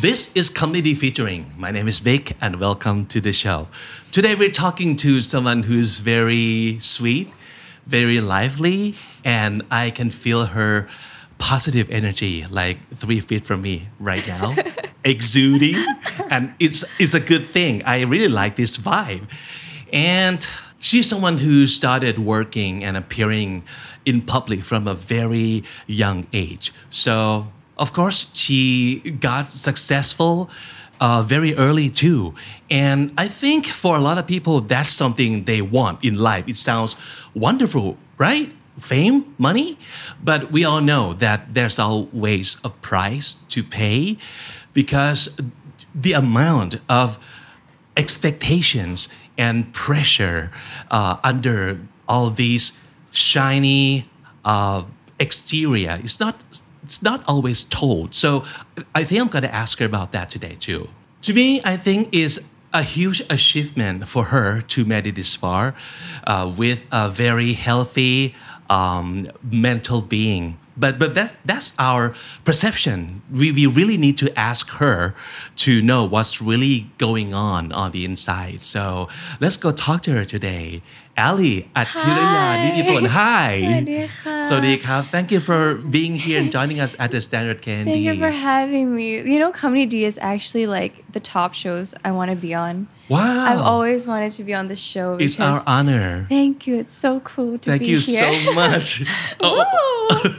This is Comedy Featuring. My name is Vic and welcome to the show. Today we're talking to someone who's very sweet, very lively, and I can feel her positive energy like three feet from me right now, exuding. And it's, it's a good thing. I really like this vibe. And she's someone who started working and appearing in public from a very young age. So of course, she got successful uh, very early too. And I think for a lot of people, that's something they want in life. It sounds wonderful, right? Fame, money. But we all know that there's always a price to pay because the amount of expectations and pressure uh, under all these shiny uh, exterior is not it's not always told. So I think I'm going to ask her about that today too. To me, I think is a huge achievement for her to make it this far uh, with a very healthy um, mental being. But but that that's our perception. We, we really need to ask her to know what's really going on on the inside. So let's go talk to her today. Ally Achiraya Nitipon. Hi. So Thank you for being here and joining us at the Standard Candy. Thank you for having me. You know, Comedy D is actually like the top shows I want to be on. Wow. I've always wanted to be on the show. It's our honor. Thank you. It's so cool to thank be here. Thank you so much. oh,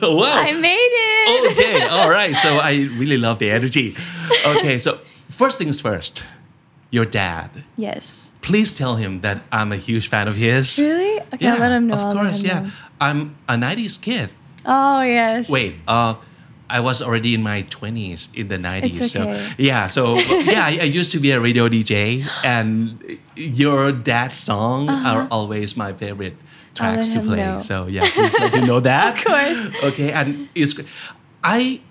oh wow. I made it. Okay. All right. So I really love the energy. Okay. So, first things first your dad. Yes. Please tell him that I'm a huge fan of his. Really? Okay, I'll let him know. Of I'll course, yeah. know. I'm a 90s kid. Oh yes. Wait, uh, I was already in my 20s in the 90s. It's So yeah, so yeah, I, I used to be a radio DJ, and your dad's song are always my favorite tracks Uh-huh. to play. know. So yeah, please let him know that. Of course. Okay, and it's I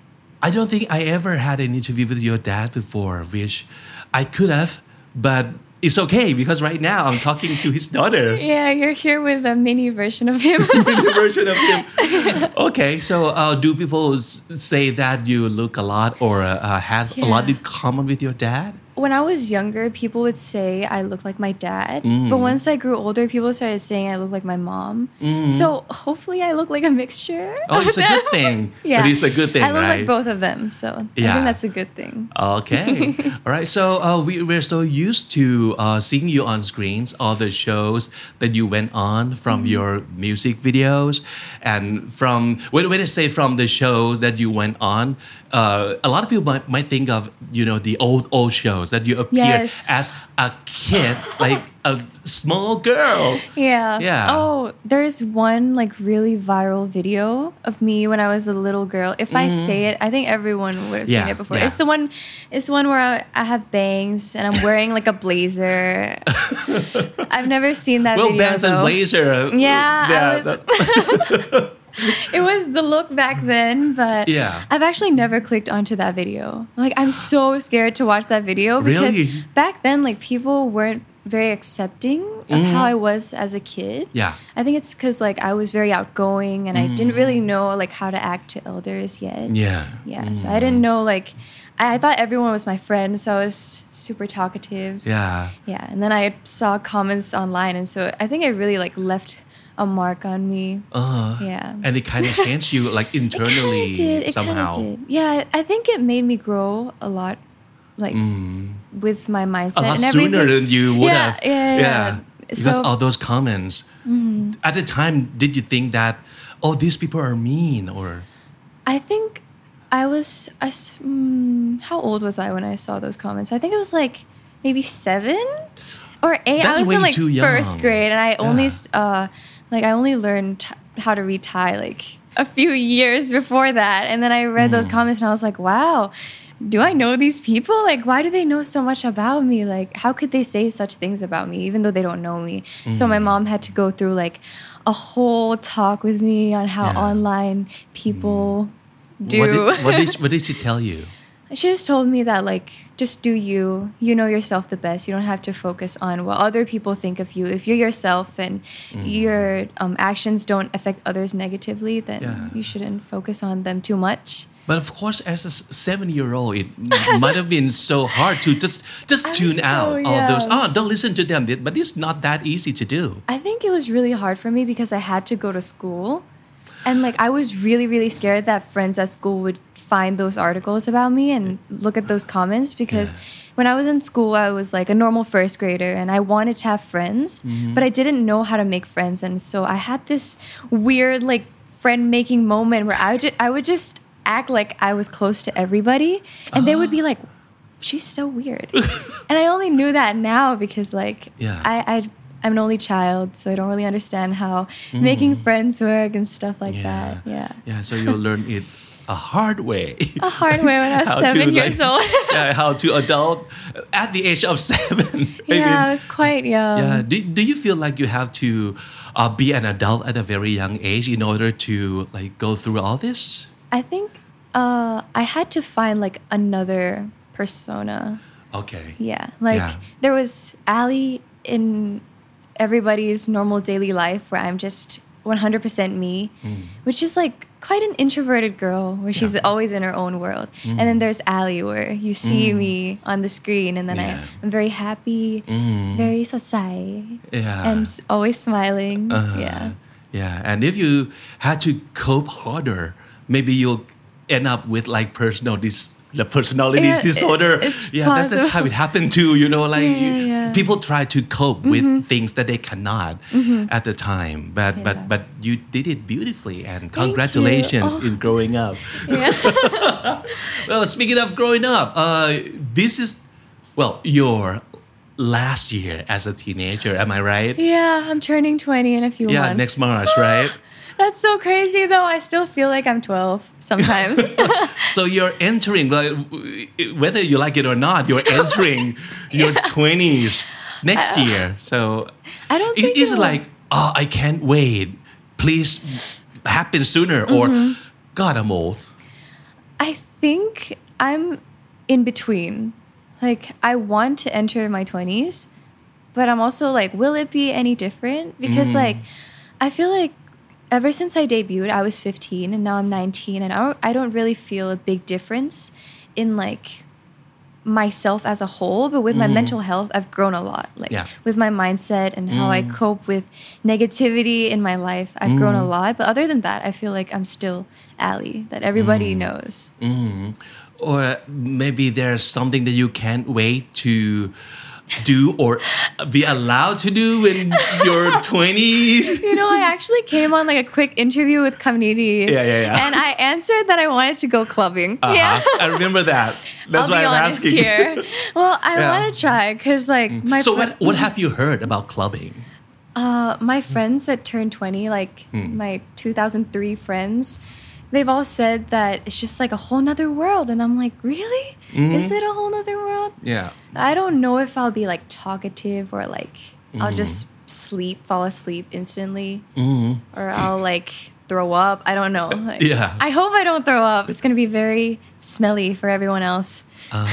I don't think I ever had an interview with your dad before, which I could have, but it's okay because right now I'm talking to his daughter. Yeah, you're here with a mini version of him. mini version of him. Okay, so uh, do people say that you look a lot or uh, have a lot in common with your dad? When I was younger, people would say I look like my dad. Mm. But once I grew older, people started saying I look like my mom. So hopefully I look like a mixture. Mm. Oh, it's a good thing. Yeah. But it's a good thing, I look right? like both of them. So I Yeah. think that's a good thing. Okay. all right. So uh, we, we're so used to uh, seeing you on screens, all the shows that you went on from Mm-hmm. your music videos, and from when, when I say from the shows that you went on, uh, a lot of people might, might think of you know the old old shows that you appeared Yes. as a kid, like a small girl. Yeah. Yeah. Oh, there's one like really viral video of me when I was a little girl. If I say it, I think everyone would have seen Mm-hmm. It before. yeah. It's the one it's the one where I, I have bangs and I'm wearing like a blazer. I've never seen that Well, video. bands and though. blazer. Yeah, I was- It was the look back then, but Yeah. I've actually never clicked onto that video. Like I'm so scared to watch that video because Really? back then like people weren't very accepting of how I was as a kid. Yeah. I think it's cuz like I was very outgoing and I didn't really know like how to act to elders yet. Mm. yeah. Yeah, so I didn't know like I, I thought everyone was my friend, so I was super talkative. Yeah. Yeah, and then I saw comments online and so I think it really like left a mark on me. Uh, Yeah. And it kind of changed you like internally it did. It somehow. Did. Yeah, I think it made me grow a lot, like with my mindset Mm. a lot and everything. sooner than you would yeah, have. Yeah, yeah. Because So- all those comments. At the time, did you think that, oh, these people are mean or? I think I was. I, mm, how old was I when I saw those comments? I think it was like maybe seven or eight. That's I was in like first grade, and I only Yeah. uh like I only learned t- how to read Thai like a few years before that, and then I read Mm. those comments and I was like, wow. do I know these people? Like, why do they know so much about me? Like, how could they say such things about me, even though they don't know me? So Mm. my mom had to go through like a whole talk with me on how Yeah. Mm. online people do. What did, what did what did she tell you? She just told me that like just do you you know yourself the best you don't have to focus on what other people think of you if you're yourself and Mm. your um, actions don't affect others negatively then Yeah. you shouldn't focus on them too much But of course, as a seven-year-old, it might have been so hard to just just I'm tune so out all those. Oh, don't listen to them. But it's not that easy to do. i think it was really hard for me because i had to go to school and like i was really really scared that friends at school would find those articles about me and look at those comments because Yeah. when i was in school i was like a normal first grader and i wanted to have friends Mm-hmm. but i didn't know how to make friends and so i had this weird like friend making moment where i would, ju- I would just act like i was close to everybody and they would be like she's so weird and i only knew that now because like Yeah. I, I i'm an only child so i don't really understand how making friends work and stuff like that yeah Yeah. So you'll learn it a hard way. a hard way when i was How to, seven years like, old yeah, how to adult at the age of seven. I yeah mean, i was quite young yeah. Do, do you feel like you have to uh, be an adult at a very young age in order to like go through all this? i think uh i had to find like another persona Okay. Yeah, like Yeah. there was Ally in everybody's normal daily life where I'm just 100% me, which is like quite an introverted girl where she's Mm. Yeah. Mm. always in her own world. And then there's Ally where you see me on the screen and then Yeah. I, I'm very happy, Mm. very sosai, Yeah. and always smiling. Uh-huh. Yeah. Yeah. And if you had to cope harder, maybe you'll end up with like personal dis the personality Yeah, disorder. it's yeah, that's, that's how it happened too. You know, like Yeah, yeah. people try to cope with things that they cannot at the time. But but but you did it beautifully, and congratulations Oh. in growing up. Yeah. Well, speaking of growing up, uh, this is well your last year as a teenager. Am I right? yeah, I'm turning 20 in a few Yeah, months. next March, right? That's so crazy though. I still feel like I'm 12 sometimes. So you're entering, like, whether you like it or not, you're entering your 20s next year. So I don't it is like, oh, I can't wait. Please happen sooner. Or, Mm-hmm. God, I'm old. I think I'm in between. Like I want to enter my 20s, but I'm also like will it be any different? Because like I feel like ever since I debuted, I was 15 and now I'm 19 and I don't, I don't really feel a big difference in like myself as a whole, but with my mm-hmm. mental health, I've grown a lot. Like Yeah. with my mindset and how I mm. cope with negativity in my life, I've grown a mm. lot. But other than that, I feel like I'm still Ally that everybody mm. knows. Mm. Or maybe there's something that you can't wait to do or be allowed to do in your 20s. You know, I actually came on like a quick interview with Community. Yeah, yeah, yeah. And I answered that I wanted to go clubbing. Uh-huh. Yeah. I remember that. That's I'll why I'm asking. here. Well, I Yeah. want to try because like my so what, what have you heard about clubbing? uh, my friends that turned 20, like Hmm. my 2003 friends, they've all said that it's just like a whole nother world. And I'm like, really? Mm-hmm. Is it a whole nother world? Yeah. I don't know if I'll be like talkative or like Mm-hmm. I'll just sleep, fall asleep instantly, Mhm. or I'll like throw up. I don't know. Like, Yeah. I hope I don't throw up. It's gonna be very smelly for everyone else. Uh,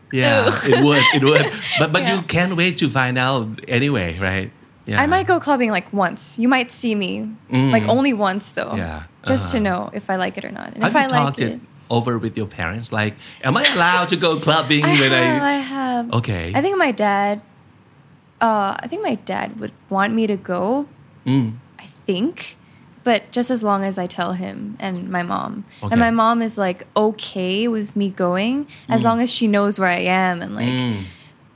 yeah, it would, it would. But but Yeah. you can't wait to find out anyway, right? Yeah. I might go clubbing like once. You might see me like only once though. Mm. Yeah. Just to Uh-huh. know if I like it or not. And Have if you I like talked it, it over with your parents? Like, am I allowed to go clubbing I when have, I? I have. Okay. I think my dad. Uh, I think my dad would want me to go. Mm. I think, but just as long as I tell him and my mom. Okay. And my mom is like okay with me going as long as she knows where I am and like Mm.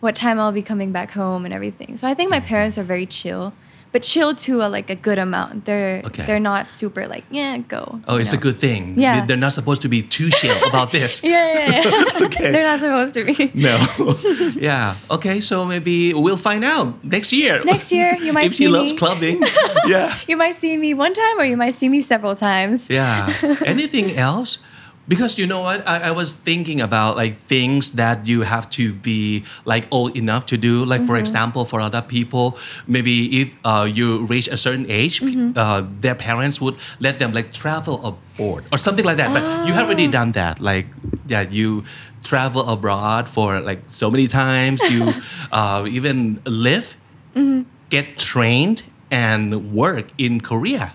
What time I'll be coming back home and everything. So I think my parents are very chill, but chill to a, like a good amount. They're Okay. they're not super like yeah go. Oh, it's know? a good thing. Yeah. They- They're not supposed to be too chill about this. Yeah, yeah, yeah. Okay. they're not supposed to be. No. yeah. Okay. So maybe we'll find out next year. Next year, you might if she loves clubbing. yeah. You might see me one time or you might see me several times. Yeah. Anything else? Because you know what? I, I was thinking about like things that you have to be like old enough to do. Like for example for other people maybe if uh, you reach a certain age uh, their parents would let them like travel abroad or something like that. But you have already done that. Like yeah you travel abroad for like so many times. You uh, even live get trained and work in korea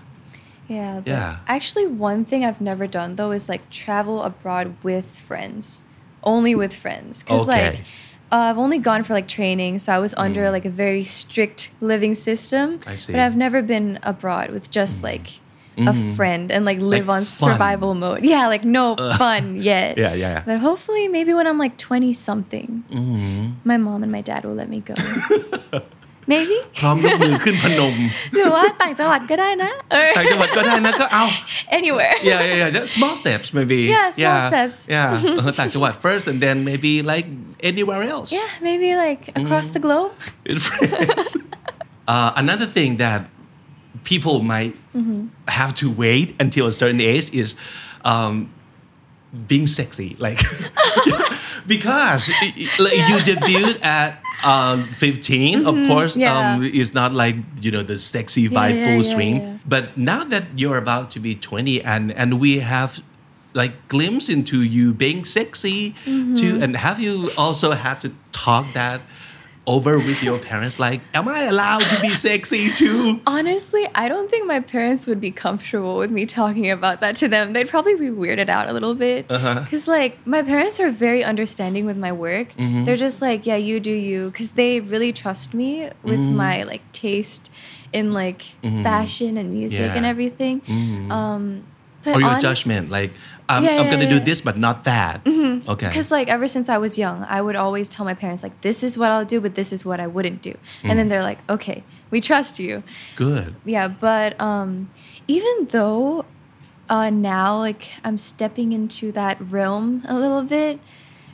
Yeah. But Yeah. Actually, one thing I've never done though is like travel abroad with friends, only with friends. Cause Okay. like uh, I've only gone for like training, so I was under like a very strict living system. Mm. I see. But I've never been abroad with just like a friend and like live Like on fun. survival mode. Yeah, like no fun yet. Yeah, yeah, yeah. But hopefully, maybe when I'm like twenty something, Mm-hmm. my mom and my dad will let me go. maybe. พร้อมยกมือขึ้นพนม หรือว่าต่างจังหวัดก็ได้นะเออ ต่างจังหวัดก็ได้นะก็เอา anywhere yeah yeah yeah just small steps maybe Yeah, small steps. yeah เออต่างจังหวัด first and then maybe like anywhere else Yeah, maybe like across Mm. the globe. in France uh, another thing that people might Mm-hmm. have to wait until a certain age is um, being sexy like because like you debut at um, 15 of course Mm-hmm. yeah. um, it's not like you know the sexy vibe yeah, full yeah, stream yeah. but now that you're about to be 20 and and we have like glimpse into you being sexy Mm-hmm. too and have you also had to talk that over with your parents like am i allowed to be sexy too Honestly, I don't think my parents would be comfortable with me talking about that to them. They'd probably be weirded out a little bit. Uh-huh. Because, like, my parents are very understanding with my work. Mm-hmm. They're just like, yeah, you do you. Because they really trust me with Mm-hmm. my, like, taste in, like, fashion and music and Yeah. everything. Um, but or your judgment like i'm, Yeah, I'm yeah, gonna do this but not that okay Because like ever since I was young, I would always tell my parents like, "This is what I'll do, but this is what I wouldn't do," and Mm. then they're like, "Okay, we trust you." good Yeah, but um, even though uh, now like I'm stepping into that realm a little bit,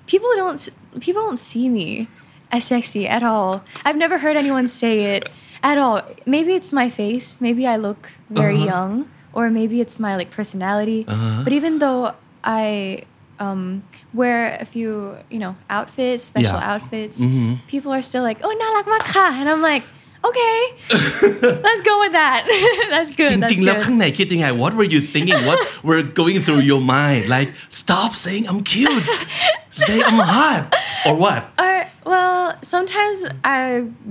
people don't people don't see me as sexy at all. I've never heard anyone say it at all. Maybe it's my face. Maybe I look very Uh-huh. young, or maybe it's my like personality. Uh-huh. But even though I um, wear a few, you know, outfits, special Yeah. outfits, Mhm. people are still like, "Oh, narak maka," and I'm like, "Okay, let's go with that. that's good. จ that's ริงๆ แล้ว good. ข้างในคิดยังไง what were you thinking what were going through your mind like stop saying I'm cute say I'm hot or what Or, well, sometimes I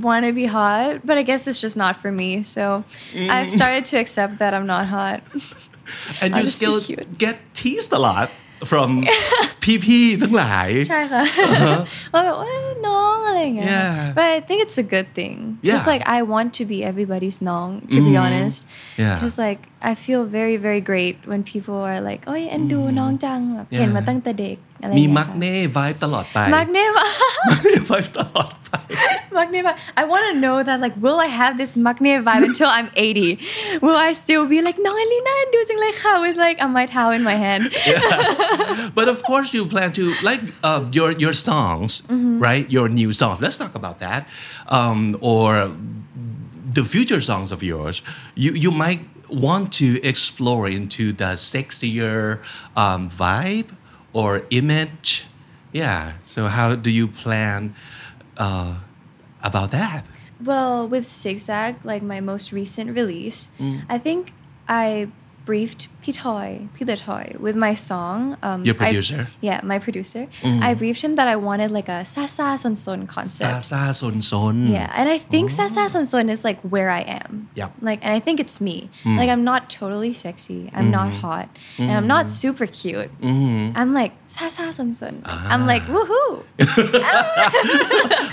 want to be hot, but I guess it's just not for me. So I've Mm. started to accept that I'm not hot. and you I'll just be still cute. get teased a lot from พี่ๆทั้งหลาย ใช่ค่ะ ว่าแบบว่าน้อง ง อะไรอย่างเงี้ย Uh-huh. Yeah. But I think it's a good thing. Because Yeah. like I want to be everybody's น้อง to be honest. Yeah. Because like I feel very very great when people are like โอ้ยเอ็นดูน้องจังแบบเห็นมาตั้งแต่เด็กอะไรอย่าง มีมักเน่ vibe ตลอดไปมักเน่ vibe vibe. I want to know that like will I have this maknae vibe until I'm 80? Will I still be like no Elena do like how with like a my towel in my hand? But of course you plan to like uh, your your songs, mm-hmm. right? Your new songs. Let's talk about that. Um, or the future songs of yours. You you might want to explore into the sexier um, vibe or image yeah so how do you plan uh, about that Well, with Zigzag, like my most recent release, Mm. I think I briefed Pitoy, Pilitoy with my song. Um, Your producer? I, yeah, my producer. Mm. I briefed him that I wanted like a Sasa Son Son. Sasa Son Son. Yeah, and I think oh. Sasa Son Son is like where I am. Yeah. Like, and I think it's me. Mm. Like, I'm not totally sexy. I'm mm. not mm-hmm. hot. And I'm not mm-hmm. super cute. Mm-hmm. I'm like Sasa Son Son. Ah. I'm like, woohoo.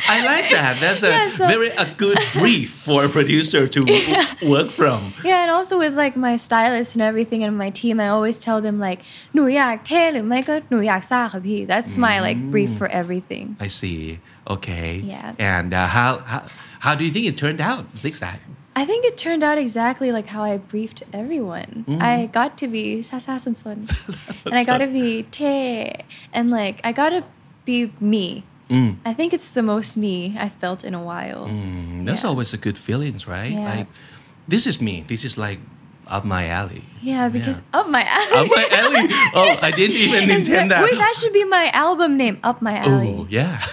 I like that. That's a yeah, so, very a good brief for a producer to yeah. work from. Yeah, and also with like my stylist and everything and my team, I always tell them like หนูอยากเท่หรือไม่ก็หนูอยากซ่าค่ะพี่ That's my like brief for everything. I see. Okay. Yeah. And uh, how, how how do you think it turned out? Zigzag. I think it turned out exactly like how I briefed everyone. I got to be Sasa Sun Sun. and I got to be Te. And like, I got to be me. Mm. I think it's the most me I felt in a while. Mm, that's Yeah. always a good feelings, right? Yeah. Like, this is me. This is like up my alley. Yeah, because Yeah. up my alley. Up my alley. Oh, I didn't even intend that. Wait, that should be my album name. Up my alley. Oh, yeah.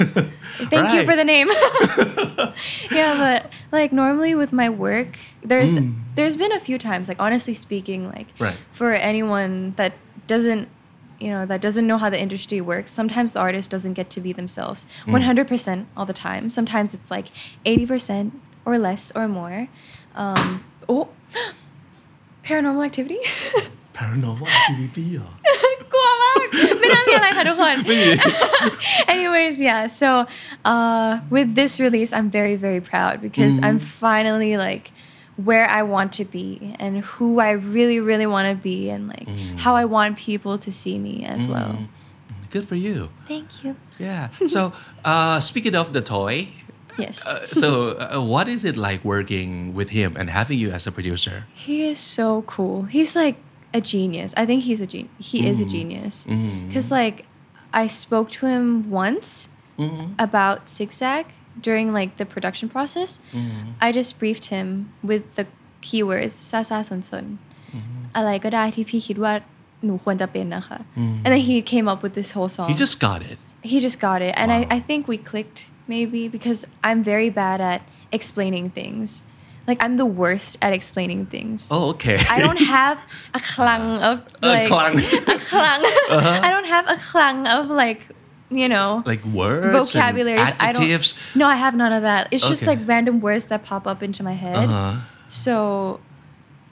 Thank you for the name. yeah, but like normally with my work, there's there's been a few times, like honestly speaking, like Mm. Right. for anyone that doesn't you know that doesn't know how the industry works sometimes the artist doesn't get to be themselves Mm. 100% all the time sometimes it's like 80% or less or more um, oh paranormal activity Paranormal activity เหรอ กลัวมากไม่น่ามีอะไรค่ะทุกคน ไม่มี anyways yeah so uh, with this release i'm very very proud because i'm finally like where i want to be and who i really really want to be and like how i want people to see me as well Good for you. thank you Yeah. So, uh, speaking of the toy, yes uh, so uh, what is it like working with him and having you as a producer? he is so cool he's like a genius i think he's a gen- he is a genius because like i spoke to him once about zigzag during like the production process i just briefed him with the keywords ซาซาซนซนอะไรก็ได้ที่พี่คิดว่าหนูควรจะเป็นนะคะ and then he came up with this whole song He just got it. he just got it and Wow. I, I think we clicked maybe because i'm very bad at explaining things like i'm the worst at explaining things Oh, okay. I don't have a clang of A like clang. a clang. I don't have a clang of like you know like words, vocabularies. I don't. No, I have none of that. It's just like random words that pop up into my head. Uh-huh. So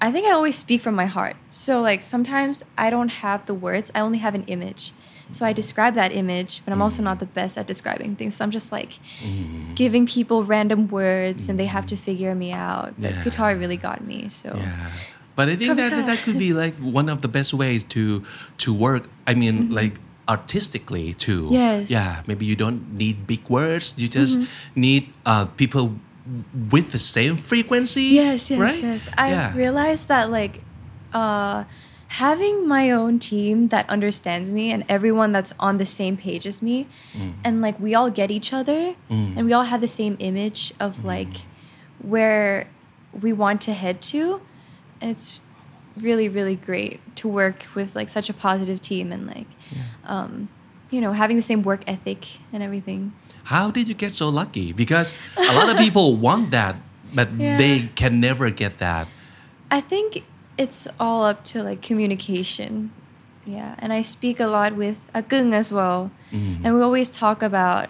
I think I always speak from my heart. So like sometimes I don't have the words. I only have an image. So I describe that image, but I'm also not the best at describing things. So I'm just like giving people random words and they have to figure me out. But Yeah. Pitar really got me. So Yeah. But I think that, that could be like one of the best ways to to work. I mean, like artistically too. Mm-hmm. Yes. Mm-hmm. Yeah. Maybe you don't need big words. You just need uh, people with the same frequency. Yes, yes, right? yes. I yeah. realized that like uh having my own team that understands me and everyone that's on the same page as me Mm. and like we all get each other and we all have the same image of Mm. like where we want to head to and it's really really great to work with like such a positive team and like um you know having the same work ethic and everything How did you get so lucky? Because a lot of people want that, but Yeah. they can never get that. I think it's all up to like communication. Yeah, and I speak a lot with Akung as well. Mm-hmm. And we always talk about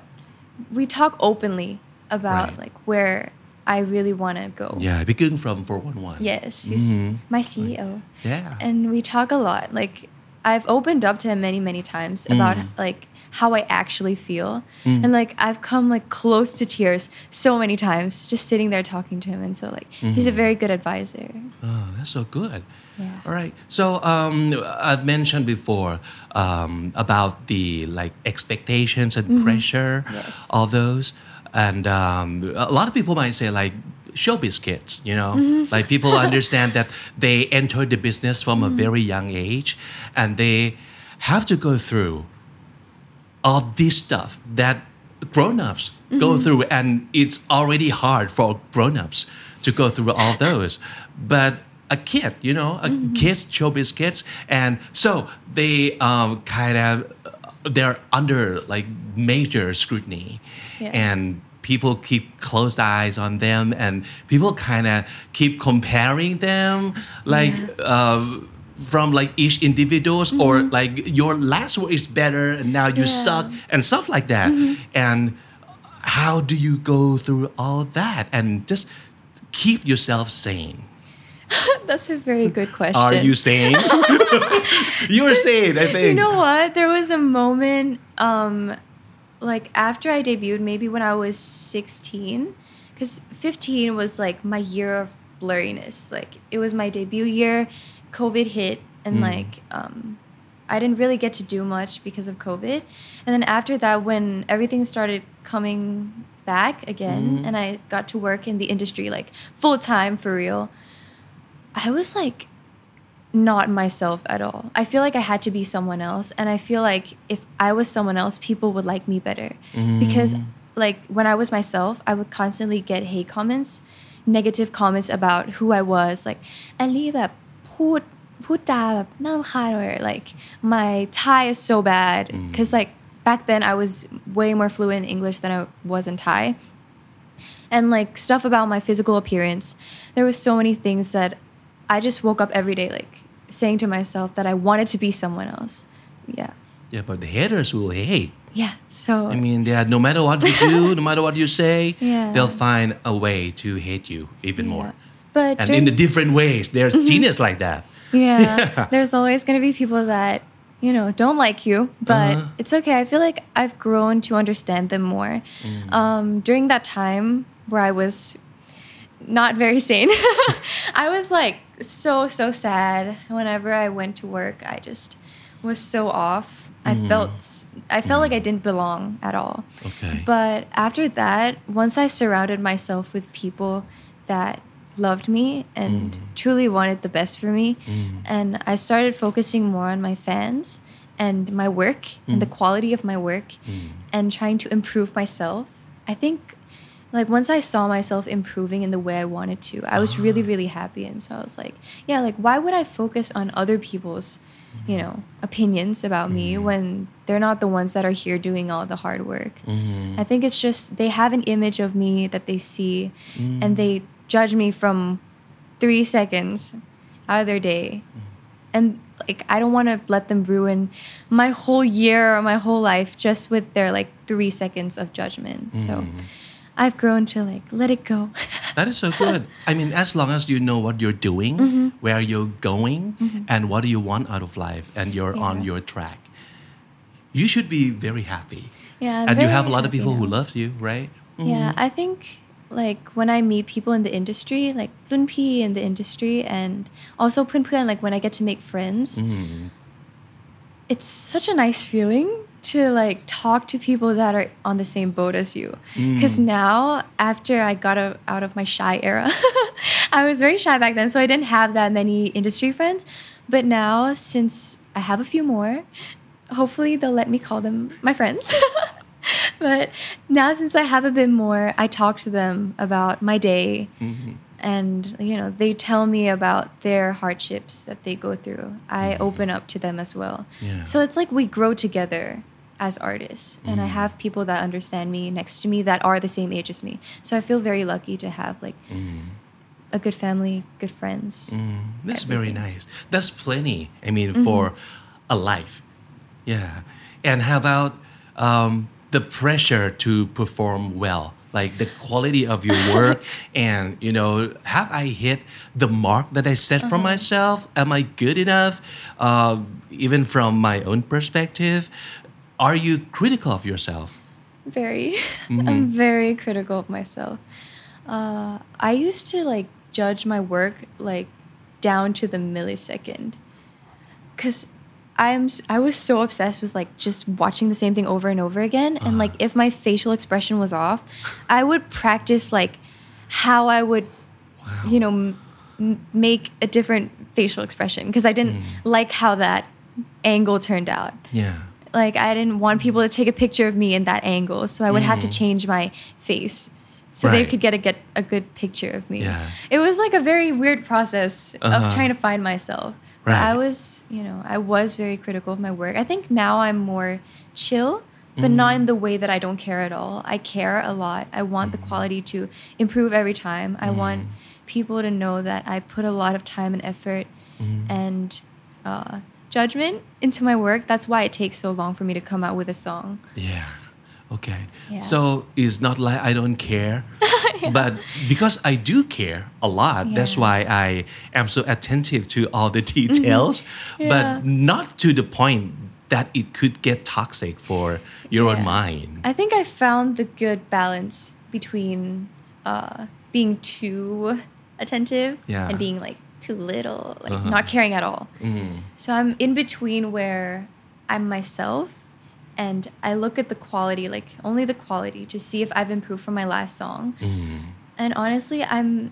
we talk openly about Right. like where I really want to go. Yeah, Biggung from 411. Yes, he's Mhm. my CEO. Yeah. And we talk a lot. Like I've opened up to him many many times about Mm. like how I actually feel. And like I've come like close to tears so many times just sitting there talking to him and so like he's Mm-hmm. a very good advisor. Oh, that's so good. Yeah. All right. So um, I've mentioned before um, about the like expectations and pressure, Mm-hmm. Yes. all those, and um, a lot of people might say like showbiz kids. You know, Mm-hmm. like people understand that they enter the business from Mm-hmm. a very young age, and they have to go through all this stuff that grown-ups go through and it's already hard for grown-ups to go through all those. But a kid you know a kids showbiz kids and so they um, kind of they're under like major scrutiny. Yeah. and people keep closed eyes on them and people kind of keep comparing them like uh, from like each individuals or like your last word is better and now you Yeah. suck and stuff like that. And how do you go through all that? And just keep yourself sane. That's a very good question. are you sane? You were sane i think. You know what? There was a moment, um, like after I debuted, maybe when I was 16, because 15 was like my year of blurriness. Like it was my debut year, COVID hit, and mm. like um, I didn't really get to do much because of COVID. And then after that, when everything started coming back again, mm. and I got to work in the industry like full time for real, I was like not myself at all. I feel like I had to be someone else. And I feel like if I was someone else, people would like me better. Mm. Because, like, when I was myself, I would constantly get hate comments, negative comments about who I was. Like, Ali แบบ พูดพูดจาแบบน่ารำคาญ or like my Thai is so bad because like back then I was way more fluent in English than I was in Thai and like stuff about my physical appearance there was so many things that I just woke up every day like saying to myself that I wanted to be someone else yeah Yeah, but the haters will hate. yeah so I mean, they are, no matter what you do, no matter what you say, Yeah. they'll find a way to hate you even more. but And in the different ways, there's genius like that. yeah, Yeah. there's always going to be people that you know don't like you but Uh-huh. it's okay i feel like i've grown to understand them more Mm. um, during that time where i was not very sane i was like so so sad whenever i went to work i just was so off i Mm. felt i felt like i mm. didn't belong at all. Okay. but after that, once I surrounded myself with people that loved me and mm. truly wanted the best for me, mm. and I started focusing more on my fans and my work and the quality of my work and trying to improve myself, I think like once I saw myself improving in the way I wanted to, I was really, ah. really happy. And so I was like, yeah, like why would I focus on other people's, you know, opinions about me mm. when they're not the ones that are here doing all the hard work? Mm. I think it's just they have an image of me that they see and they mm. judge me from three seconds out of their day. And like I don't want to let them ruin my whole year or my whole life just with their like three seconds of judgment. So I've grown to like let it go. That is so good. I mean, as long as you know what you're doing, Mm-hmm. where you're going, and what do you want out of life, and you're on your track, you should be very happy. Yeah, I'm and you have a lot of people who love you, right? Yeah, I think like when I meet people in the industry, like Lunpi in the industry, and also Punpuan, like when I get to make friends, Mm. it's such a nice feeling to like talk to people that are on the same boat as you. Mm. Because now, after I got out of my shy era, I was very shy back then, so I didn't have that many industry friends. But now, since I have a few more, hopefully they'll let me call them my friends. but now, since I have a bit more, I talk to them about my day. Mm-hmm. And you know, they tell me about their hardships that they go through. I mm-hmm. open up to them as well. Yeah. So it's like we grow together as artists, and I mm. have people that understand me next to me that are the same age as me. So I feel very lucky to have like mm. a good family, good friends. Mm. That's very nice. That's plenty. I mean, mm-hmm. for a life. Yeah. And how about um, the pressure to perform well? Like the quality of your work, and you know, have I hit the mark that I set for uh-huh. myself? Am I good enough? Uh, even from my own perspective, are you critical of yourself? Very. I'm mm-hmm. very critical of myself. Uh, I used to like judge my work like down to the millisecond, because I'm I was so obsessed with like just watching the same thing over and over again, and uh-huh. like if my facial expression was off, I would practice like how I would, you know, m- make a different facial expression because I didn't mm. like how that angle turned out Yeah. Like I didn't want people to take a picture of me in that angle, so I would have to change my face so they Mm. Could get a get a good picture of me. Yeah. It was like a very weird process Uh-huh. of trying to find myself. But Right. I was, you know, I was very critical of my work. I think now I'm more chill, but not Mm. in the way that I don't care at all. I care a lot. I want Mm. the quality to improve every time. I want people to know that I put a lot of time and effort Mm. and uh, judgment into my work. That's why it takes so long for me to come out with a song. Yeah. Okay. Yeah. So it's not like I don't care, but because I do care a lot, that's why I am so attentive to all the details, Yeah. but not to the point that it could get toxic for your own mind. I think I found the good balance between uh, being too attentive Yeah. and being like too little, like Uh-huh. not caring at all. Mm. So I'm in between where I'm myself and I look at the quality, like only the quality to see if I've improved from my last song. Mm. And honestly, I'm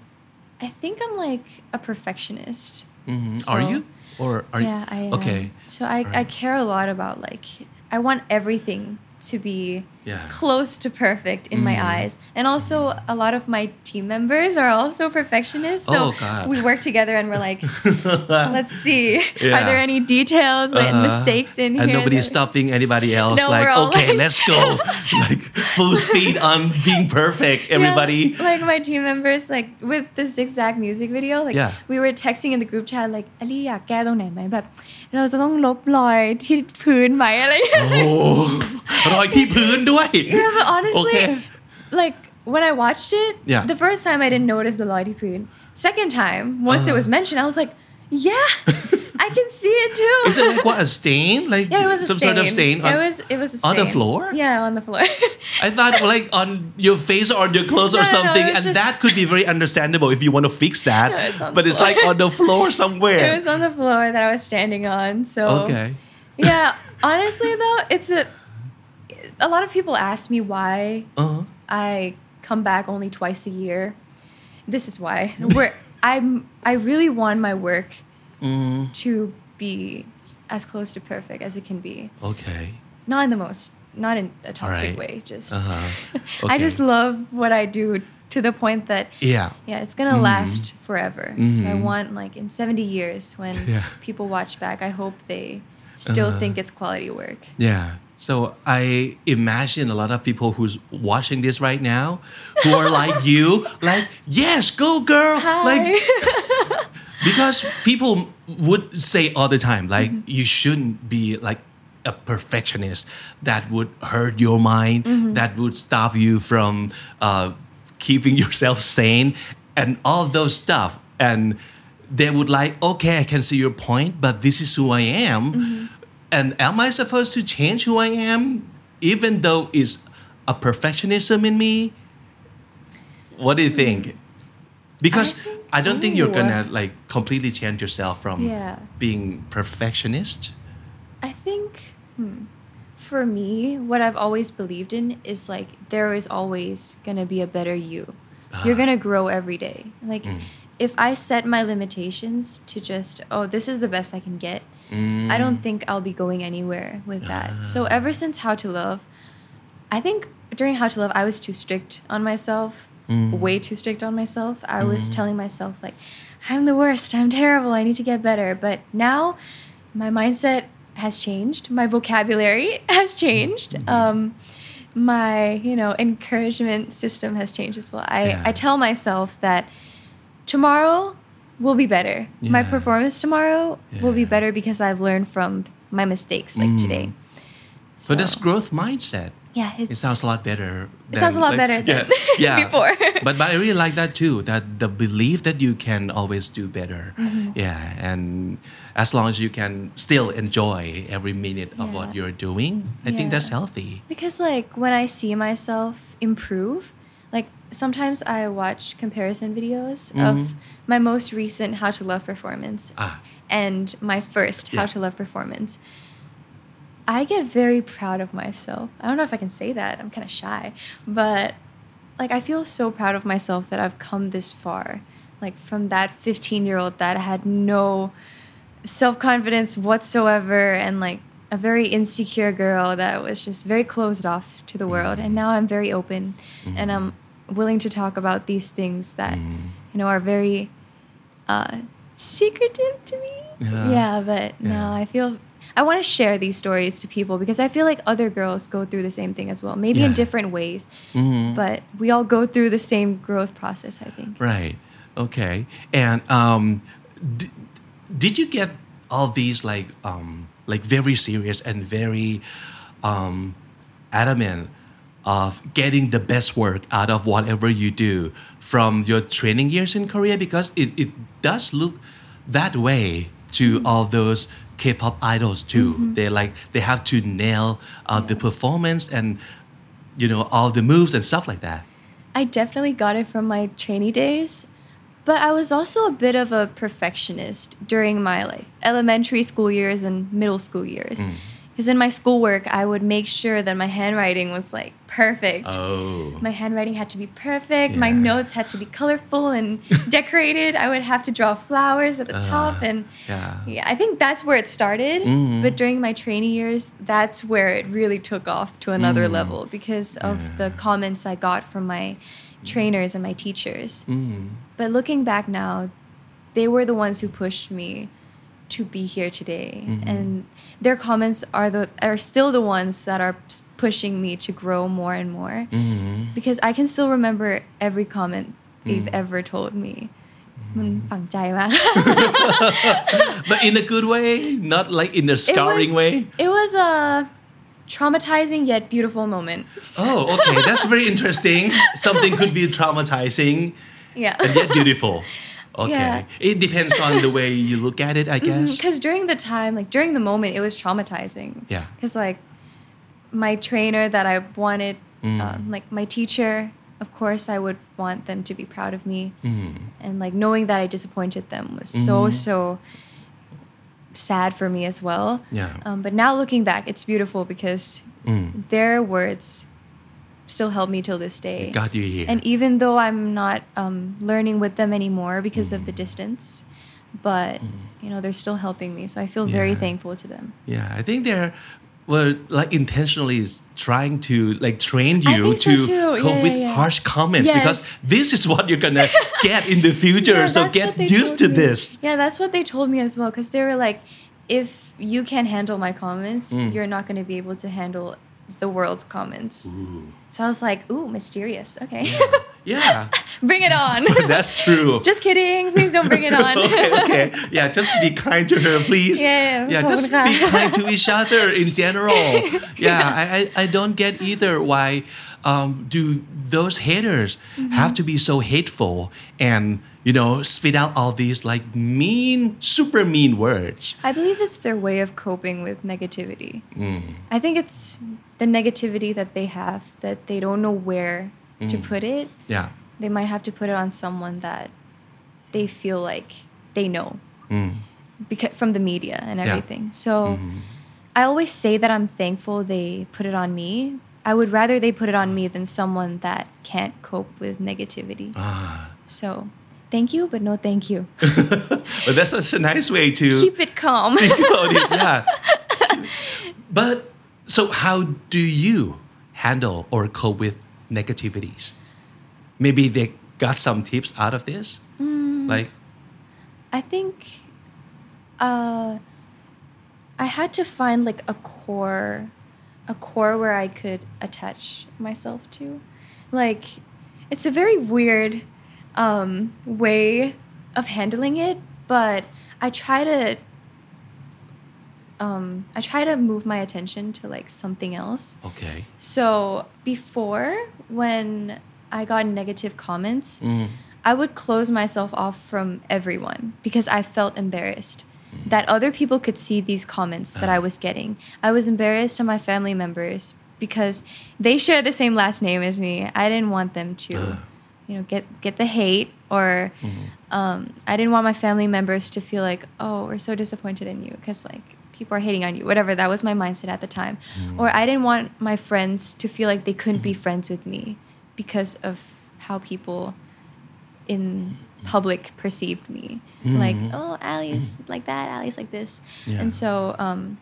I think I'm like a perfectionist. Mhm. Are you? Or are yeah, I am. Okay. So I, I care a lot about like I want everything to be Yeah. close to perfect in my eyes. And also, a lot of my team members are also perfectionists. So Oh, God. we work together and we're like, let's see, Yeah. are there any details, like Uh-huh. mistakes in and here? nobody's that- stopping anybody else No, like we're all okay like- let's go like full speed on being perfect Yeah, everybody like my team members like with this exact music video like Yeah. we were texting in the group chat like อลี่อยากแก้ตรงไหนไหมแบบ เราจะต้องลบรอยที่พื้นไหมอะไรอย่างเงี้ย โอ้รอยที่พื้นด้วย วย yeah, but honestly, Okay. like when I watched it, Yeah. the first time I didn't notice the Lottie Poon. Second time, once it Uh-huh. was mentioned, I was like, yeah, I can see it too. Is it like what a stain? Like yeah, it was a some stain. sort of stain on, it was it was a stain. on the floor? Yeah, on the floor. I thought like on your face or on your clothes or No, no, no, something, it and just- that could be very understandable if you want to fix that. No, it's but it's floor. like on the floor somewhere it was on the floor that I was standing on. So Okay. yeah, honestly though, it's a a lot of people ask me why Uh-huh. I come back only twice a year. This is why. We're I'm I really want my work Mm, to be as close to perfect as it can be. okay. Not in the most not in a toxic Alright. way, just Uh-huh. I just love what I do to the point that Yeah. yeah, it's gonna last forever. So I Mhm. want like in 70 years when Yeah. people watch back, I hope they still Uh-huh. think it's quality work. Yeah. So I imagine a lot of people who's watching this right now who are like you, like, yes, go girl. Like because people would say all the time, like, Mm-hmm. you shouldn't be like a perfectionist. That would hurt your mind. Mm-hmm. That would stop you from uh, keeping yourself sane and all those stuff. And they would like, okay, I can see your point, but this is who I am. Mm-hmm. And am I supposed to change who I am, even though it's a perfectionism in me? What do you think? Because I think- I don't think you're gonna like completely change yourself from Yeah. being perfectionist. I think hmm, for me, what I've always believed in is like there is always gonna be a better you. You're Ah. gonna grow every day. Like Mm. if I set my limitations to just oh this is the best I can get, I don't think I'll be going anywhere with that. So ever since How to Love, I think during How to Love I was too strict on myself, Mm. way too strict on myself. I was Mm-hmm. telling myself like I'm the worst, I'm terrible, I need to get better. But now my mindset has changed my vocabulary has changed Mm-hmm. um, my you know encouragement system has changed as well I, Yeah. I tell myself that tomorrow will be better my performance tomorrow will be better because i've learned from my mistakes like Mm. today So that's growth mindset. yeah it's, It sounds a lot better. It sounds a lot better yeah, than yeah. before. but but I really like that too. That the belief that you can always do better. Mm-hmm. Yeah, and as long as you can still enjoy every minute of what you're doing, I think that's healthy. Because like when I see myself improve, like sometimes I watch comparison videos of my most recent How to Love performance Mm-hmm. Ah, and my first How Yeah. to Love performance. I get very proud of myself. I don't know if I can say that. I'm kind of shy, but like I feel so proud of myself that I've come this far. Like from that 15 year old that had no self confidence whatsoever and like a very insecure girl that was just very closed off to the world. And now I'm very open and I'm willing to talk about these things that, you know, are very uh, secretive to me. Yeah. Yeah, but now Yeah. I feel I want to share these stories to people because I feel like other girls go through the same thing as well, maybe in different ways, Mhm. but we all go through the same growth process, I think. Right. Okay. And um, d- did you get all these like um, like very serious and very um, adamant of getting the best work out of whatever you do from your training years in Korea? Because it, it does look that way to mm-hmm. all those K-pop idols too. Mm-hmm. They like they have to nail uh, the performance and you know all the moves and stuff like that. I definitely got it from my trainee days, but I was also a bit of a perfectionist during my like elementary school years and middle school years. Mm. Because in my schoolwork, I would make sure that my handwriting was like perfect. Oh. My handwriting had to be perfect. My notes had to be colorful and decorated. I would have to draw flowers at the top, Uh, and yeah. yeah, I think that's where it started. Mhm. But during my training years, that's where it really took off to another Mm. level because of the comments I got from my trainers and my teachers. Mm. But looking back now, they were the ones who pushed me to be here today. Mm-hmm. and their comments are the are still the ones that are pushing me to grow more and more. Mm-hmm. because i can still remember every comment mm-hmm. they've ever told me. Mm-hmm. Mm, but in a good way not like in a scarring it was, way? It was a traumatizing yet beautiful moment. Oh okay. That's very interesting. Something could be traumatizing yeah. and yet beautiful. Okay. Yeah. It depends on the way you look at it, I guess. Because during the time, like during the moment, it was traumatizing. Yeah. Because like my trainer that I wanted, Mm. um, like my teacher, of course, I would want them to be proud of me. Mm. And like knowing that I disappointed them was so Mhm. so sad for me as well. Yeah. Um, but now looking back, it's beautiful because Mm. their words still help me till this day. Got you here. And even though I'm not um, learning with them anymore because of the Mm. distance, but you know they're still helping me, so I feel very thankful to them. Yeah, I think they're were like intentionally trying to like train you so to cope Yeah, with yeah, yeah. harsh comments because this is what you're gonna get in the future. Yeah, so get used to me. this. Yeah, that's what they told me as well because they were like, if you can't handle my comments, Mm. you're not to be able to handle the world's comments. Ooh. So I was like, ooh, mysterious. Okay. Yeah. yeah. bring it on. That's true. just kidding. Please don't bring it on. okay, okay. Yeah, just be kind to her, please. Yeah. Yeah, yeah just be kind to each other in general. Yeah, I, I, I don't get either why um, do those haters Mm-hmm. have to be so hateful and you know spit out all these like mean, super mean words. I believe it's their way of coping with negativity. Mm. I think it's the negativity that they have that they don't know where to put it. Yeah. They might have to put it on someone that they feel like they know Mm. because from the media and Yeah. everything. So Mhm. I always say that I'm thankful they put it on me. I would rather they put it on me than someone that can't cope with negativity. Ah. So thank you, but no thank you. but that's such a nice way to Keep it calm. think about it. Yeah. But so, how do you handle or cope with negativities? Maybe they got some tips out of this. Like, I think uh, I had to find like a core, a core where I could attach myself to. Like, it's a very weird um, way of handling it, but I try to. Um, I try to move my attention to like something else. okay. So before, when I got negative comments, Mm. I would close myself off from everyone because I felt embarrassed that other people could see these comments that I was getting. I was embarrassed to my family members because they share the same last name as me. I didn't want them to, Ah. you know, get get the hate or um, I didn't want my family members to feel like, oh, we're so disappointed in you because like people are hating on you. Whatever. That was my mindset at the time. Or I didn't want my friends to feel like they couldn't be friends with me because of how people in public perceived me. Mm-hmm. Like, oh, Ally's mm-hmm. like that, Ally's like this. Yeah. And so um,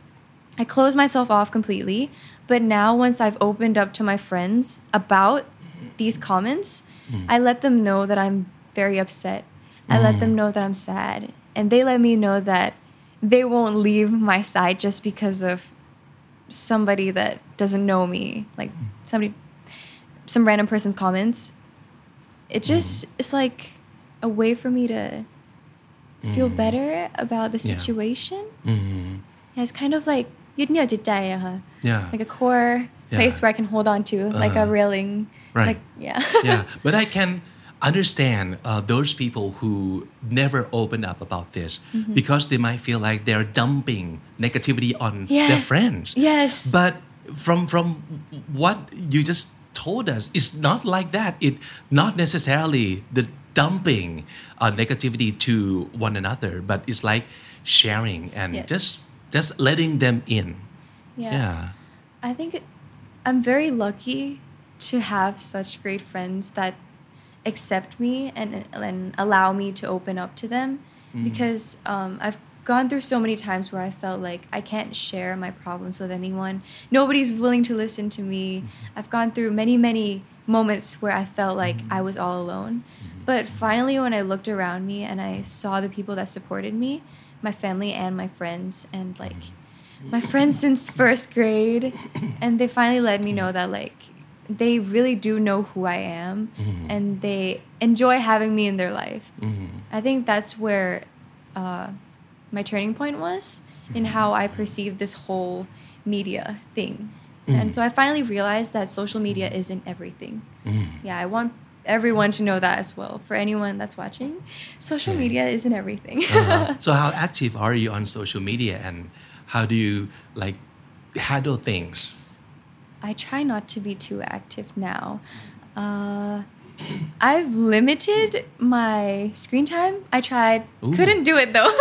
I closed myself off completely. But now, once I've opened up to my friends about these comments, mm-hmm. I let them know that I'm very upset. I let them know that I'm sad. And they let me know that they won't leave my side just because of somebody that doesn't know me. Like somebody, some random person's comments. It just, it's like a way for me to feel mm. better about the situation. Yeah. Mm-hmm. yeah it's kind of like uh-huh. yeah. like a core yeah. place where I can hold on to, uh, like a uh-huh. railing. Right. Like, yeah. yeah, but I can understand uh, those people who never open up about this mm-hmm. because they might feel like they're dumping negativity on yeah. their friends. Yes. But from from what you just told us, it's not like that. It not necessarily the dumping uh, negativity to one another, but it's like sharing and Yes. just just letting them in. Yeah. Yeah. I think I'm very lucky to have such great friends that accept me and and allow me to open up to them because um, I've gone through so many times where I felt like I can't share my problems with anyone. Nobody's willing to listen to me. I've gone through many many moments where I felt like I was all alone. But finally when I looked around me and I saw the people that supported me, my family and my friends and like my friends since first grade and they finally let me know that like they really do know who I am mm-hmm. and they enjoy having me in their life. Mm-hmm. I think that's where uh, my turning point was in how I mm-hmm. perceived this whole media thing. And so I finally realized that social media isn't everything. Yeah, I want everyone to know that as well. For anyone that's watching, social media isn't everything. Uh-huh. so how active are you on social media and how do you like handle things? I try not to be too active now. Uh, I've limited my screen time. I tried, Ooh. couldn't do it though.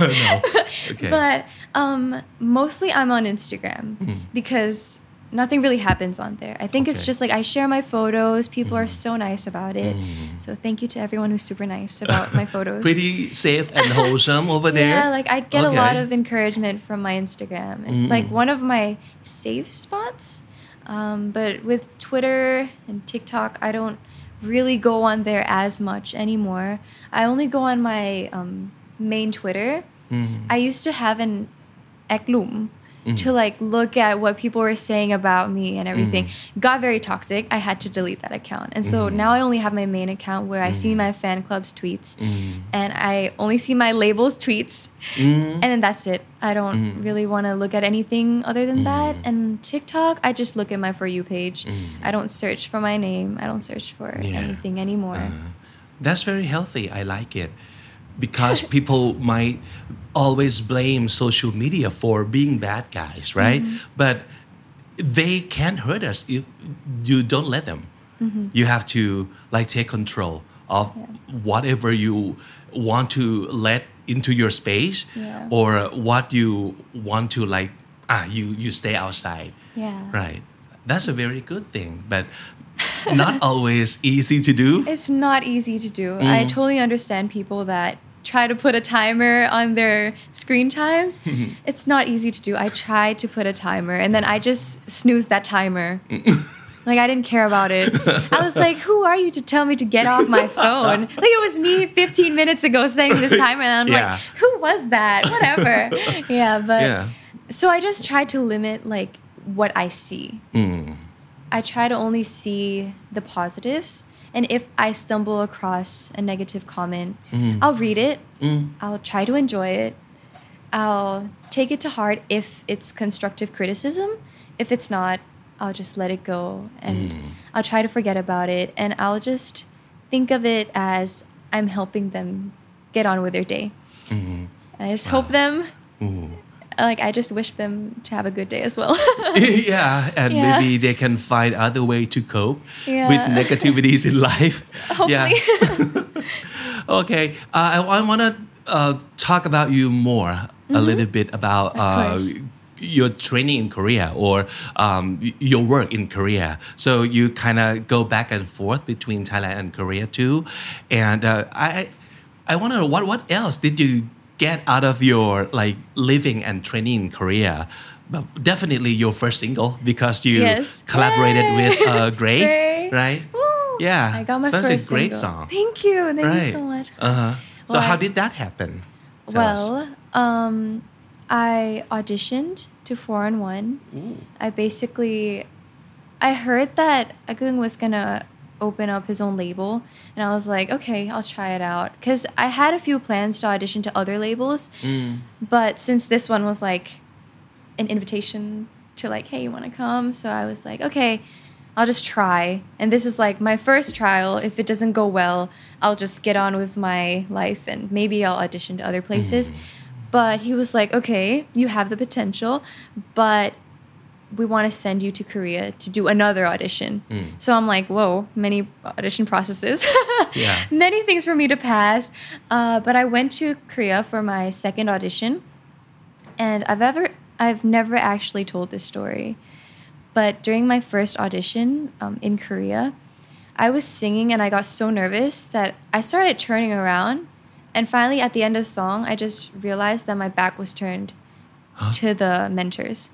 No. Okay. But um, mostly I'm on Instagram because nothing really happens on there. I think it's just like I share my photos. People are so nice about it. So thank you to everyone who's super nice about my photos. Pretty safe and wholesome over there. Yeah, like I get a lot of encouragement from my Instagram. It's like one of my safe spots. Um, but with Twitter and TikTok, I don't really go on there as much anymore. I only go on my um, main Twitter. Mm. I used to have an eklum to mm-hmm. like look at what people were saying about me and everything. Mm-hmm. Got very toxic. I had to delete that account. And so mm-hmm. now I only have my main account where I see my fan club's tweets and I only see my labels tweets. Mm. And then that's it. I don't really want to look at anything other than that. And TikTok, I just look at my For You page. I don't search for my name. I don't search for Yeah. anything anymore. Uh-huh. That's very healthy. I like it. Because people might always blame social media for being bad guys, right? Mm-hmm. But they can't hurt us if you don't let them. Mm-hmm. You have to like take control of whatever you want to let into your space Yeah. or what you want to like ah you you stay outside. Yeah. Right. That's a very good thing, but not always easy to do. It's not easy to do. Mm. I totally understand people that try to put a timer on their screen times. it's not easy to do. I tried to put a timer and then I just snooze that timer. like I didn't care about it. I was like, "Who are you to tell me to get off my phone?" like it was me 15 minutes ago setting this timer and I'm Yeah. like, "Who was that?" Whatever. yeah, but Yeah. so I just tried to limit like what I see. Mm. I try to only see the positives. And if I stumble across a negative comment, mm-hmm. I'll read it. Mm-hmm. I'll try to enjoy it. I'll take it to heart if it's constructive criticism. If it's not, I'll just let it go and mm-hmm. I'll try to forget about it. And I'll just think of it as I'm helping them get on with their day. And I just hope them, Ooh. Like, I just wish them to have a good day as well. yeah, and Yeah. maybe they can find other way to cope Yeah. with negativities in life. Hopefully. okay, uh, I, I want to uh, talk about you more a little bit about Mm-hmm. Uh, your training in Korea or um, your work in Korea. So you kind of go back and forth between Thailand and Korea too, and uh, I I want to know what what else did you get out of your like living and training in Korea? But definitely your first single because you Yes. collaborated Yay! with uh, Gray, Gray. right? Woo! Yeah, I got my first a great single. song. Thank you. Thank right. you so much. Uh huh. So Well, how did that happen? Tell well, um, I auditioned to Four on One. Ooh. I basically, I heard that Agung was gonna open up his own label, and I was like, okay, I'll try it out. Cause I had a few plans to audition to other labels, Mm. but since this one was like an invitation to like, hey, you want to come? So I was like, okay, I'll just try. And this is like my first trial. If it doesn't go well, I'll just get on with my life and maybe I'll audition to other places. But he was like, okay, you have the potential, but we want to send you to Korea to do another audition. So I'm like, whoa, many audition processes. Yeah. Many things for me to pass. Uh, but I went to Korea for my second audition and I've ever I've never actually told this story, but during my first audition um, in Korea, I was singing and I got so nervous that I started turning around. And finally, at the end of the song, I just realized that my back was turned to the mentors.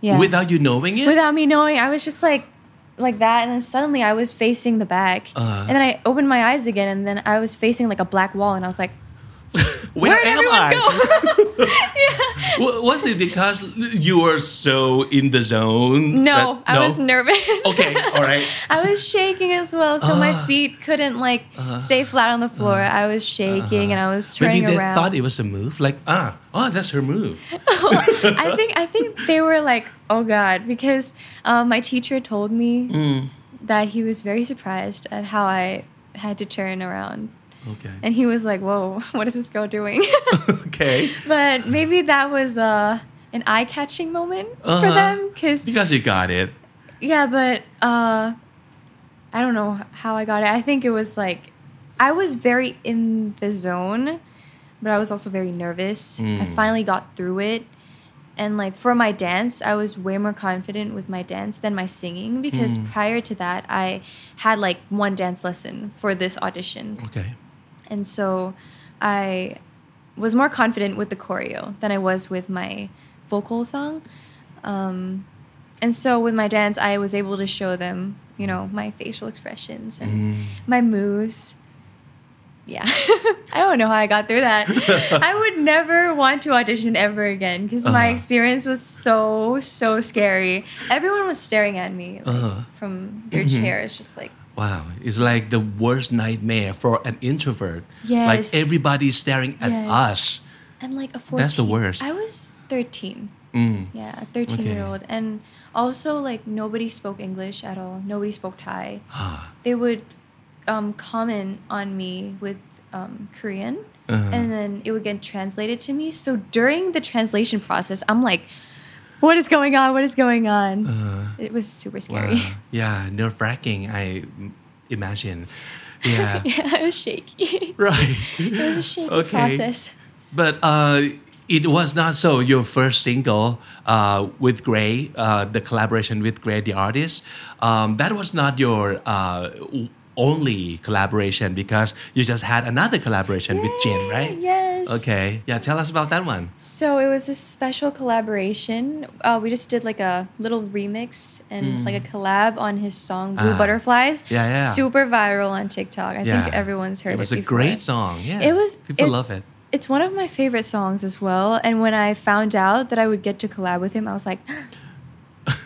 Yeah. Without you knowing it? Without me knowing, I was just like, like that, and then suddenly I was facing the back, Uh. and then I opened my eyes again, and then I was facing like a black wall, and I was like, Where, "Where am I? go?" yeah. Was it because you were so in the zone? No, that- I was nervous. Okay, all right. I was shaking as well, so my Ah. feet couldn't like stay flat on the floor. I was shaking and I was Maybe turning they around. thought it was a move, like ah, oh, that's her move. I think I think they were like, "Oh God," because um, my teacher told me Mm. that he was very surprised at how I had to turn around, Okay. and he was like, "Whoa, what is this girl doing?" okay. but maybe that was uh, an eye-catching moment for Uh-huh. them, because Because you got it. yeah, but uh, I don't know how I got it. I think it was like I was very in the zone, but I was also very nervous. I Mm. finally got through it. And like for my dance, I was way more confident with my dance than my singing because Mm. prior to that, I had like one dance lesson for this audition. Okay. And so I was more confident with the choreo than I was with my vocal song. Um, and so with my dance, I was able to show them, you know, my facial expressions and Mm. my moves. Yeah. I don't know how I got through that. I would never want to audition ever again because my Uh-huh. experience was so, so scary. Everyone was staring at me like, Uh-huh. from their Mhm. chairs, just like, Wow, it's like the worst nightmare for an introvert. Yes. Like Yes. everybody's staring at Yes. us. and like a 14. That's the worst. I was 13. Mm. Yeah, a 13 Okay. year old. And also, like, nobody spoke English at all. Nobody spoke Thai. Ah. They would um, comment on me with um, Korean, Uh-huh. and then it would get translated to me. So during the translation process, I'm like, what is going on? What is going on? Uh, it was super wow. scary. Yeah, nerve wracking. I imagine. Yeah. yeah, it was shaky. right. It was a shaky Okay. process. But uh, it was not so. Your first single uh, with Gray, uh, the collaboration with Gray, the artist, um, that was not your uh, only collaboration because you just had another collaboration with Jin, Yay, right? Yes. Okay. Yeah, tell us about that one. So it was a special collaboration. Uh, we just did like a little remix and like a collab on his song "Blue Mm. Ah. Butterflies." Yeah, yeah. Super viral on TikTok. I yeah. think everyone's heard it. It was a before. great song. Yeah. It was. People love it. It's one of my favorite songs as well. And when I found out that I would get to collab with him, I was like,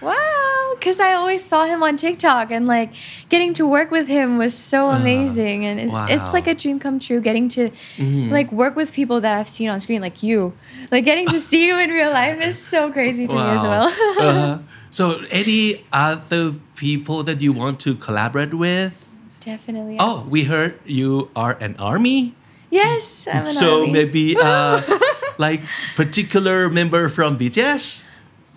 wow. Because I always saw him on TikTok and like getting to work with him was so amazing. And it, wow. it's like a dream come true getting to Mhm. like work with people that I've seen on screen, like you. Like getting to see you in real life is so crazy to me as well. uh-huh. So, any other people that you want to collaborate with? Definitely. Oh, we heard you are an army. yes. I'm an so army. maybe uh, like particular member from BTS.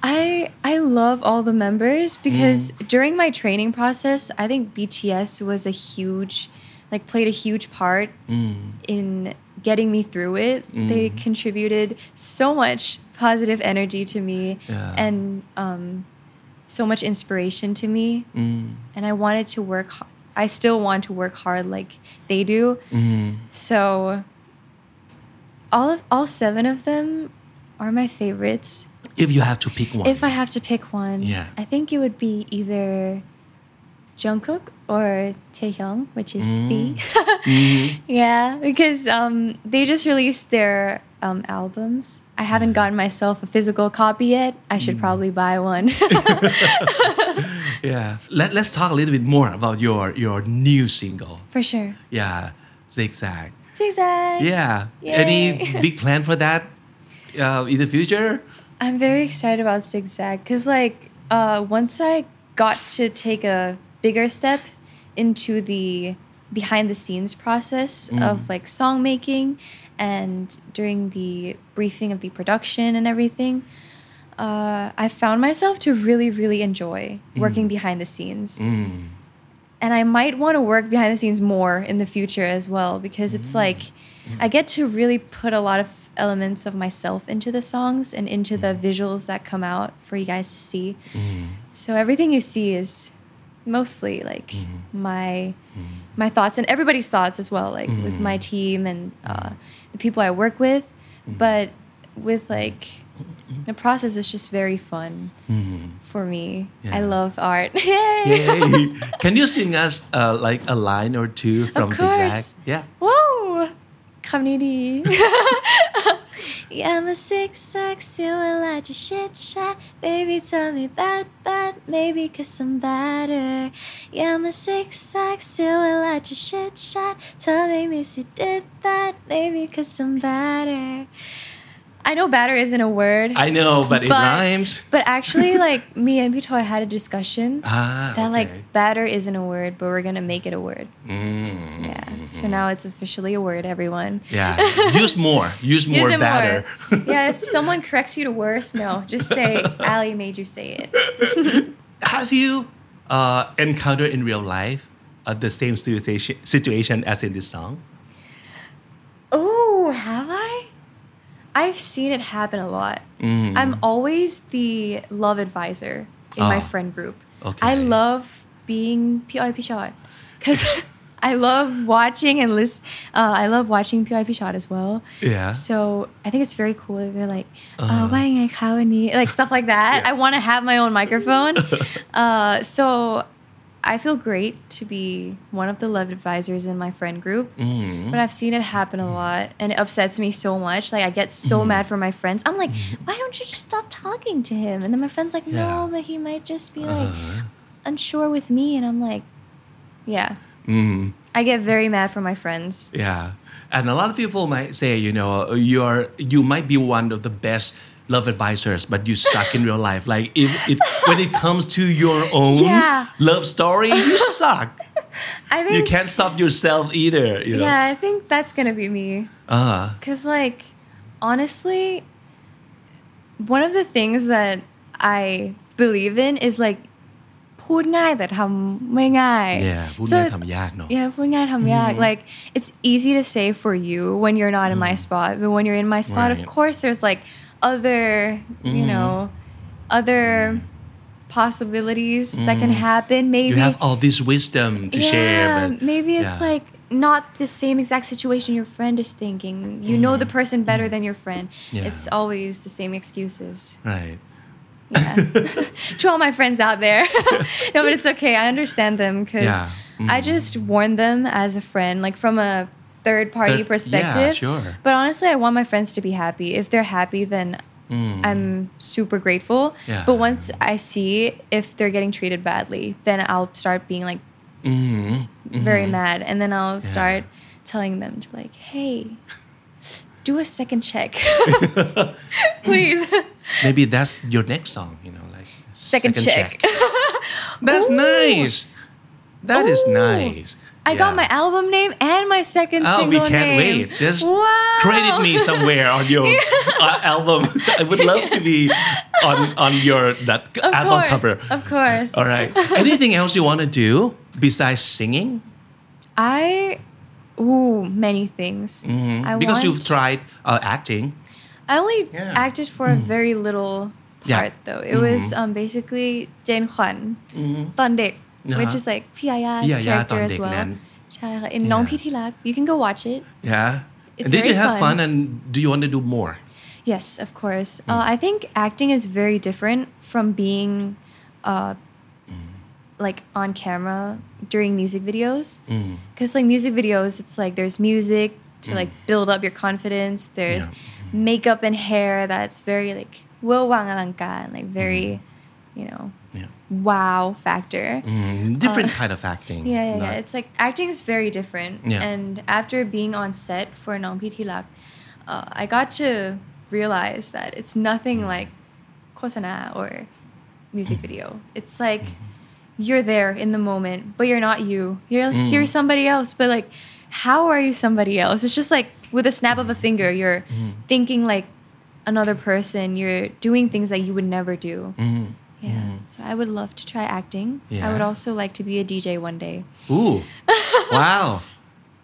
I I love all the members because Mm. during my training process, I think BTS was a huge like played a huge part Mm. in getting me through it. They Mm. contributed so much positive energy to me Yeah. and um, so much inspiration to me. Mm. And I wanted to work. I still want to work hard like they do. Mm. So all of all seven of them are my favorites. If you have to pick one, If I have to pick one, Yeah. I think it would be either Jungkook or Taehyung, which is B. Mhm. yeah, because um, they just released their um, albums. I haven't gotten myself a physical copy yet. I Mm. should probably buy one. yeah. Let, let's talk a little bit more about your your new single. For sure. Yeah, Zigzag. Zigzag. Yeah. Yay. Any big plan for that uh, in the future? I'm very excited about Zigzag because, like, uh, once I got to take a bigger step into the behind the scenes process of like song making and during the briefing of the production and everything, uh, I found myself to really, really enjoy working behind the scenes. Mm. and I might want to work behind the scenes more in the future as well because Mm. it's like I get to really put a lot of elements of myself into the songs and into Mm. the visuals that come out for you guys to see. So everything you see is mostly like Mm-hmm. my my thoughts and everybody's thoughts as well, like with my Mm-hmm. team and uh, the people I work with. But with like the process is just very fun for me. I Mm-hmm. Love art. Yay! Yay. Can you sing us uh, like a line or two from. Zigzag? Yeah. Whoa! Community. yeah, I'm a six sex, you a lot of shit shot. Baby, tell me bad, bad, maybe cause I'm better. Yeah, I'm a six sex, you a lot of shit shot. Tell me, miss, you did that, maybe cause I'm better. I know batter isn't a word, I know, but it But- rhymes. but actually, like, me and Pitoy had a discussion Ah, that, okay. like, batter isn't a word, but we're gonna make it a word. Mm. Yeah. So now it's officially a word, everyone. Yeah. Use more. Use more Use batter. more. yeah, if someone corrects you to worse, no, just say Ally made you say it. Have you uh, encountered in real life uh, the same situation, situation as in this song? Oh, I? I've seen it happen a lot. Mm. I'm always the love advisor in my Oh, friend group. okay. I love being PIP shot because I love watching and listen. Uh, I love watching PIP shot as well. Yeah. So I think it's very cool that they're like, uh, Uh-huh. why ka ni?" like stuff like that. Yeah. I want to have my own microphone. uh, so I feel great to be one of the love advisors in my friend group. Mm. But I've seen it happen a lot and it upsets me so much. Like I get so Mm-hmm. mad for my friends. I'm like, why don't you just stop talking to him? And then my friend's like, no, Yeah. but he might just be like Uh-huh. unsure with me. And I'm like, yeah. Mm. I get very mad for my friends. Yeah, and a lot of people might say, you know, you're you might be one of the best love advisors, but you suck in real life. Like if it when it comes to your own Yeah. love story, you suck. I think You can't stop yourself either. You know. Yeah, I think that's gonna be me. Uh, Cause like, honestly, one of the things that I believe in is like พูดง่ายแต่ทำไม่ง่าย yeah. พูด So ง่าย it's- ทำยากเนอะ Yeah, พูดง่ายทำยาก Mm-hmm. Like it's easy to say for you when you're not in my spot, but when you're in my spot, of Mm. Right. course, there's like other, you Mhm. know, other possibilities that can happen. Maybe You have all this wisdom to share. yeah, But, maybe it's yeah. like not the same exact situation your friend is thinking. You know the person better than your friend. Mm-hmm. Yeah. It's always the same excuses. right. Yeah. to all my friends out there. no, but it's okay. I understand them because. I just warn them as a friend, like from a third party Third- yeah, perspective. sure. But honestly, I want my friends to be happy. If they're happy, then Mm. I'm super grateful. Yeah. But once I see if they're getting treated badly, then I'll start being like Mhm. very Mhm. mad and then i'll Yeah. start telling them to like hey do a second check please Maybe that's your next song. You know, like second, check, That's Ooh. nice. That is Ooh. nice. i got Yeah. my album name and my second Oh, we single can't name wait. Just wow. credit me somewhere on your uh, album. I would love to be on on your that of album course cover. of course All right. Anything else you want to do besides singing? i ooh many things Mhm. I because you've want- tried uh, acting. I only Yeah. acted for a very little Yeah. part though. It was Mhm. um, basically Jen Hwan, อืม ตอนเด็ก Uh-huh. which is like พี่ยาย่า พี่ยาย่า character ตอน as เด็ก well นั้น ใช่ค่ะ in น้อง Yeah. พี่ที่รัก you can go watch it Yeah. It's and did you very have fun. fun. and do you want to do more? yes of course Mm. uh, I think acting is very different from being uh, Mm. like on camera during music videos Mm. because like music videos it's like there's music to like build up your confidence there's Yeah. makeup and hair that's very like เวอร์วังอลังการ like very you know Yeah. wow factor Mm. Different kind of acting. Uh, yeah, yeah, not- yeah. It's like acting is very different. Yeah. And after being on set for Nong Pitilak, uh, I got to realize that it's nothing Mm. like Kosana or music Mm. video. It's like you're there in the moment, but you're not you. You're Mm. you're somebody else. But like, how are you somebody else? It's just like with a snap of a finger, you're thinking like another person. You're doing things that you would never do. Yeah. So I would love to try acting. I would also like to be a DJ one day. Ooh. wow.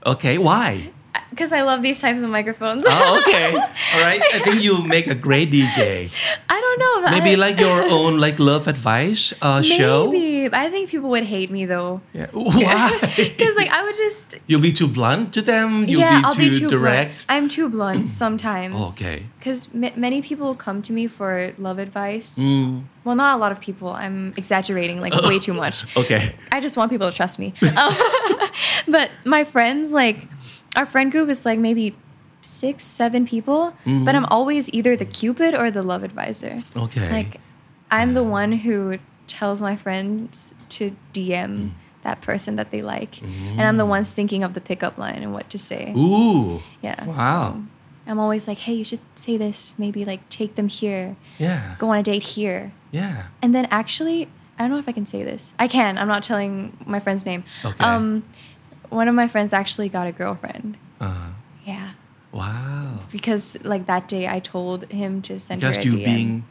Okay. Why? Because I love these types of microphones. Oh, okay. All right. I think you make a great DJ. I don't know. Maybe I- like your own like love advice uh, show. Maybe. I think people would hate me though. Yeah. Why? Because like I would just You'll be too blunt to them. You'll yeah, be I'll too be too direct. blunt. I'm too blunt sometimes. Okay. Because m- many people come to me for love advice. Mm. Well, not a lot of people. I'm exaggerating like way too much. Okay. I just want people to trust me. Um, but my friends, like our friend group is like maybe six, seven people. But I'm always either the cupid or the love advisor. Okay. Like I'm the one who tells my friends to DM that person that they like, and I'm the ones thinking of the pickup line and what to say. Ooh. Yeah. Wow. so I'm always like, hey, you should say this. Maybe like take them here. Yeah. Go on a date here. Yeah. And then actually, I don't know if I can say this. I can. I'm not telling my friend's name. Okay. Um, one of my friends actually got a girlfriend. Uh-huh. Yeah. wow. Because like that day, I told him to send Because her a you DM. being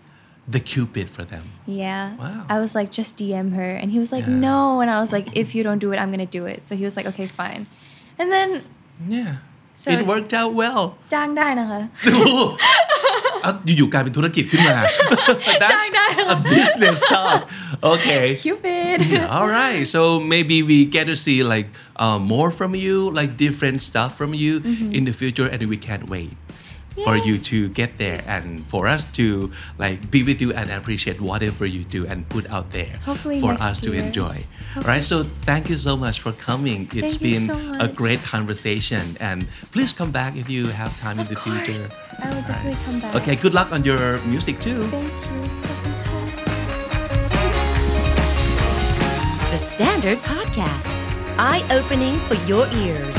the cupid for them. Yeah. Wow. I was like, just DM her. And he was like, Yeah. no. And I was like, if you don't do it, I'm going to do it. So he was like, okay, fine. And then Yeah. So- it worked out well. จ้างได้นะคะ โอ้โหอ่ะอยู่ๆกลายเป็นธุรกิจขึ้นมา That's ได้ได้ a business talk okay Cupid. all right so maybe we get to see like uh, more from you like different stuff from you in the future and we can't wait for. You to get there and for us to like be with you and appreciate whatever you do and put out there Hopefully for next us to year. enjoy all right so thank you so much for coming It's Thank been so a great conversation and please come back if you have time in Of the future course. I will definitely come back. Okay, good luck on your music too. Thank you. The Standard Podcast, eye opening for your ears.